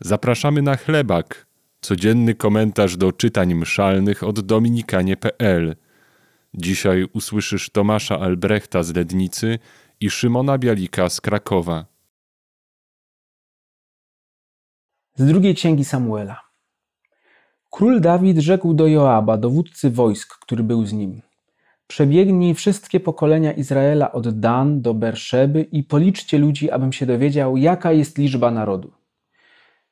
Zapraszamy na chlebak, codzienny komentarz do czytań mszalnych od dominikanie.pl. Dzisiaj usłyszysz Tomasza Albrechta z Lednicy i Szymona Bialika z Krakowa. Z drugiej księgi Samuela. Król Dawid rzekł do Joaba, dowódcy wojsk, który był z nim: Przebiegnij wszystkie pokolenia Izraela od Dan do Berszeby i policzcie ludzi, abym się dowiedział, jaka jest liczba narodu.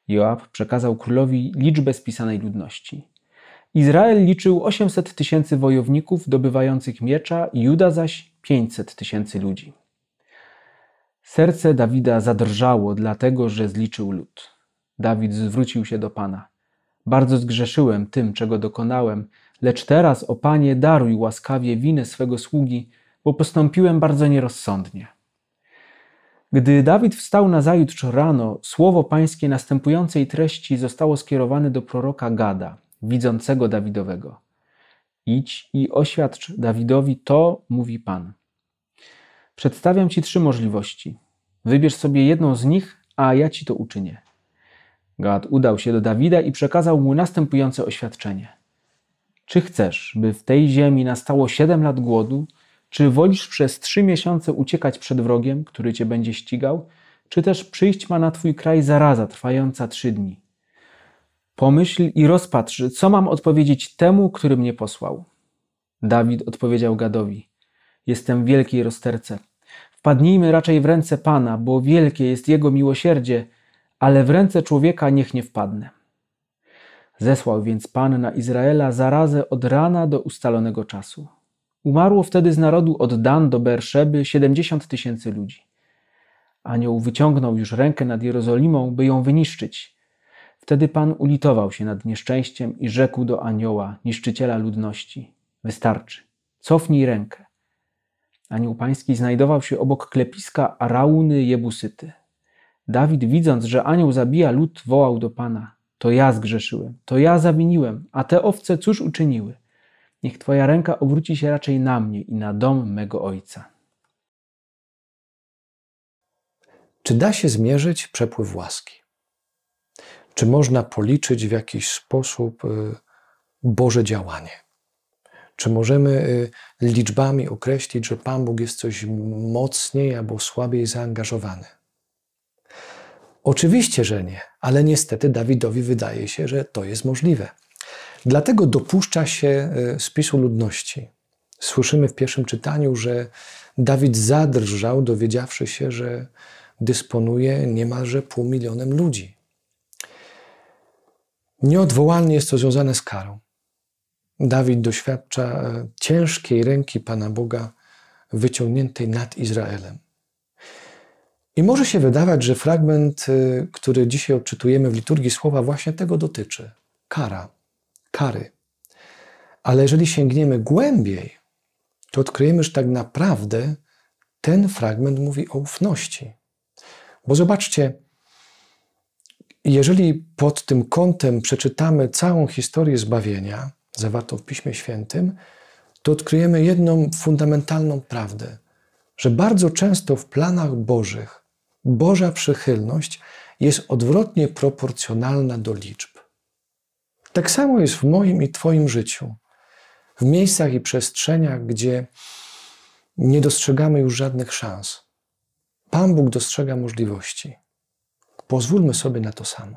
Joab przekazał królowi liczbę spisanej ludności. Izrael liczył 800 tysięcy wojowników dobywających miecza, Juda zaś 500 tysięcy ludzi. Serce Dawida zadrżało, dlatego że zliczył lud. Dawid zwrócił się do Pana. Bardzo zgrzeszyłem tym, czego dokonałem, lecz teraz, o Panie, daruj łaskawie winę swego sługi, bo postąpiłem bardzo nierozsądnie. Gdy Dawid wstał na zajutrz rano, słowo pańskie następującej treści zostało skierowane do proroka Gada, widzącego Dawidowego. Idź i oświadcz Dawidowi to, mówi Pan. Przedstawiam ci trzy możliwości. Wybierz sobie jedną z nich, a ja ci to uczynię. Gad udał się do Dawida i przekazał mu następujące oświadczenie. Czy chcesz, by w tej ziemi nastało siedem lat głodu, czy wolisz przez trzy miesiące uciekać przed wrogiem, który cię będzie ścigał, czy też przyjść ma na twój kraj zaraza trwająca trzy dni? Pomyśl i rozpatrz, co mam odpowiedzieć temu, który mnie posłał. Dawid odpowiedział Gadowi: Jestem w wielkiej rozterce. Wpadnijmy raczej w ręce Pana, bo wielkie jest Jego miłosierdzie, ale w ręce człowieka niech nie wpadnę. Zesłał więc Pan na Izraela zarazę od rana do ustalonego czasu. Umarło wtedy z narodu od Dan do Berszeby siedemdziesiąt tysięcy ludzi. Anioł wyciągnął już rękę nad Jerozolimą, by ją wyniszczyć. Wtedy Pan ulitował się nad nieszczęściem i rzekł do anioła, niszczyciela ludności: Wystarczy, cofnij rękę. Anioł pański znajdował się obok klepiska Arauny Jebusyty. Dawid, widząc, że anioł zabija lud, wołał do Pana: To ja zgrzeszyłem, to ja zawiniłem, a te owce cóż uczyniły? Niech Twoja ręka obróci się raczej na mnie i na dom mego ojca. Czy da się zmierzyć przepływ łaski? Czy można policzyć w jakiś sposób y, Boże działanie? Czy możemy y, liczbami określić, że Pan Bóg jest coś mocniej albo słabiej zaangażowany? Oczywiście, że nie, ale niestety Dawidowi wydaje się, że to jest możliwe. Dlatego dopuszcza się y, spisu ludności. Słyszymy w pierwszym czytaniu, że Dawid zadrżał, dowiedziawszy się, że dysponuje niemalże pół milionem ludzi. Nieodwołalnie jest to związane z karą. Dawid doświadcza e, ciężkiej ręki Pana Boga wyciągniętej nad Izraelem. I może się wydawać, że fragment, e, który dzisiaj odczytujemy w liturgii słowa, właśnie tego dotyczy kara, kary. Ale jeżeli sięgniemy głębiej, to odkryjemy, że tak naprawdę ten fragment mówi o ufności. Bo zobaczcie, jeżeli pod tym kątem przeczytamy całą historię zbawienia, zawartą w Piśmie Świętym, to odkryjemy jedną fundamentalną prawdę, że bardzo często w planach Bożych Boża przychylność jest odwrotnie proporcjonalna do liczb. Tak samo jest w moim i Twoim życiu. W miejscach i przestrzeniach, gdzie nie dostrzegamy już żadnych szans. Pan Bóg dostrzega możliwości. Pozwólmy sobie na to samo.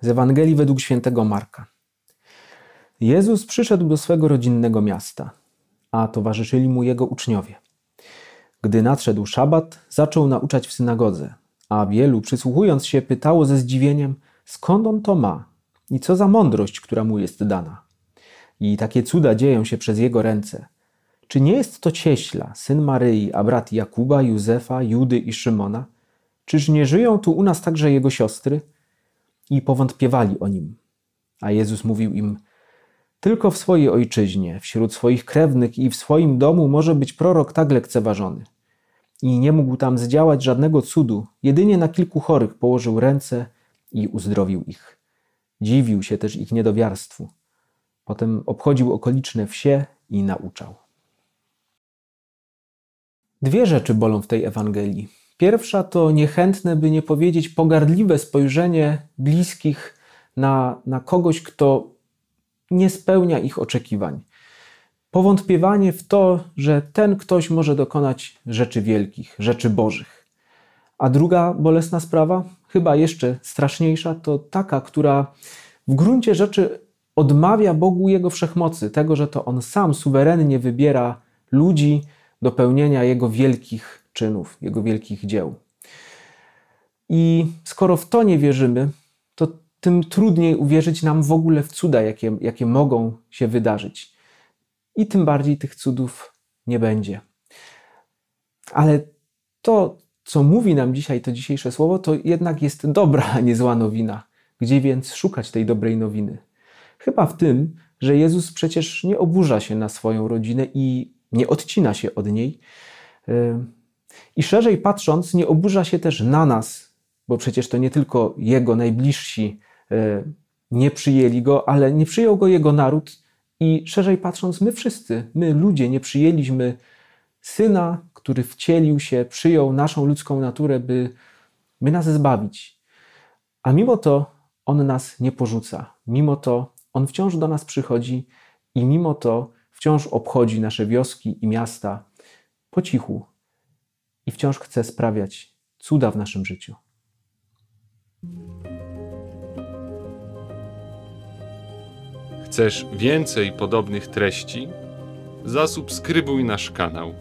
Z Ewangelii według świętego Marka. Jezus przyszedł do swego rodzinnego miasta, a towarzyszyli mu jego uczniowie. Gdy nadszedł szabat, zaczął nauczać w synagodze, a wielu, przysłuchując się, pytało ze zdziwieniem, skąd on to ma i co za mądrość, która mu jest dana. I takie cuda dzieją się przez jego ręce. Czy nie jest to cieśla, syn Maryi, a brat Jakuba, Józefa, Judy i Szymona? Czyż nie żyją tu u nas także jego siostry? I powątpiewali o nim. A Jezus mówił im: Tylko w swojej ojczyźnie, wśród swoich krewnych i w swoim domu może być prorok tak lekceważony. I nie mógł tam zdziałać żadnego cudu, jedynie na kilku chorych położył ręce i uzdrowił ich. Dziwił się też ich niedowiarstwu. Potem obchodził okoliczne wsie i nauczał. Dwie rzeczy bolą w tej Ewangelii. Pierwsza to niechętne, by nie powiedzieć pogardliwe spojrzenie bliskich na, na kogoś, kto nie spełnia ich oczekiwań. Powątpiewanie w to, że ten ktoś może dokonać rzeczy wielkich, rzeczy bożych. A druga bolesna sprawa, chyba jeszcze straszniejsza, to taka, która w gruncie rzeczy odmawia Bogu Jego wszechmocy, tego, że to On sam suwerennie wybiera ludzi do pełnienia Jego wielkich czynów, Jego wielkich dzieł. I skoro w to nie wierzymy, to tym trudniej uwierzyć nam w ogóle w cuda, jakie, jakie mogą się wydarzyć. I tym bardziej tych cudów nie będzie. Ale to, co mówi nam dzisiaj to dzisiejsze słowo, to jednak jest dobra, a nie zła nowina. Gdzie więc szukać tej dobrej nowiny? Chyba w tym, że Jezus przecież nie oburza się na swoją rodzinę i nie odcina się od niej. I szerzej patrząc, nie oburza się też na nas, bo przecież to nie tylko Jego najbliżsi nie przyjęli Go, ale nie przyjął Go Jego naród i szerzej patrząc, my wszyscy, my ludzie, nie przyjęliśmy Syna, który wcielił się, przyjął naszą ludzką naturę, by, by nas zbawić. A mimo to On nas nie porzuca. Mimo to On wciąż do nas przychodzi i mimo to wciąż obchodzi nasze wioski i miasta po cichu i wciąż chce sprawiać cuda w naszym życiu. Chcesz więcej podobnych treści? Zasubskrybuj nasz kanał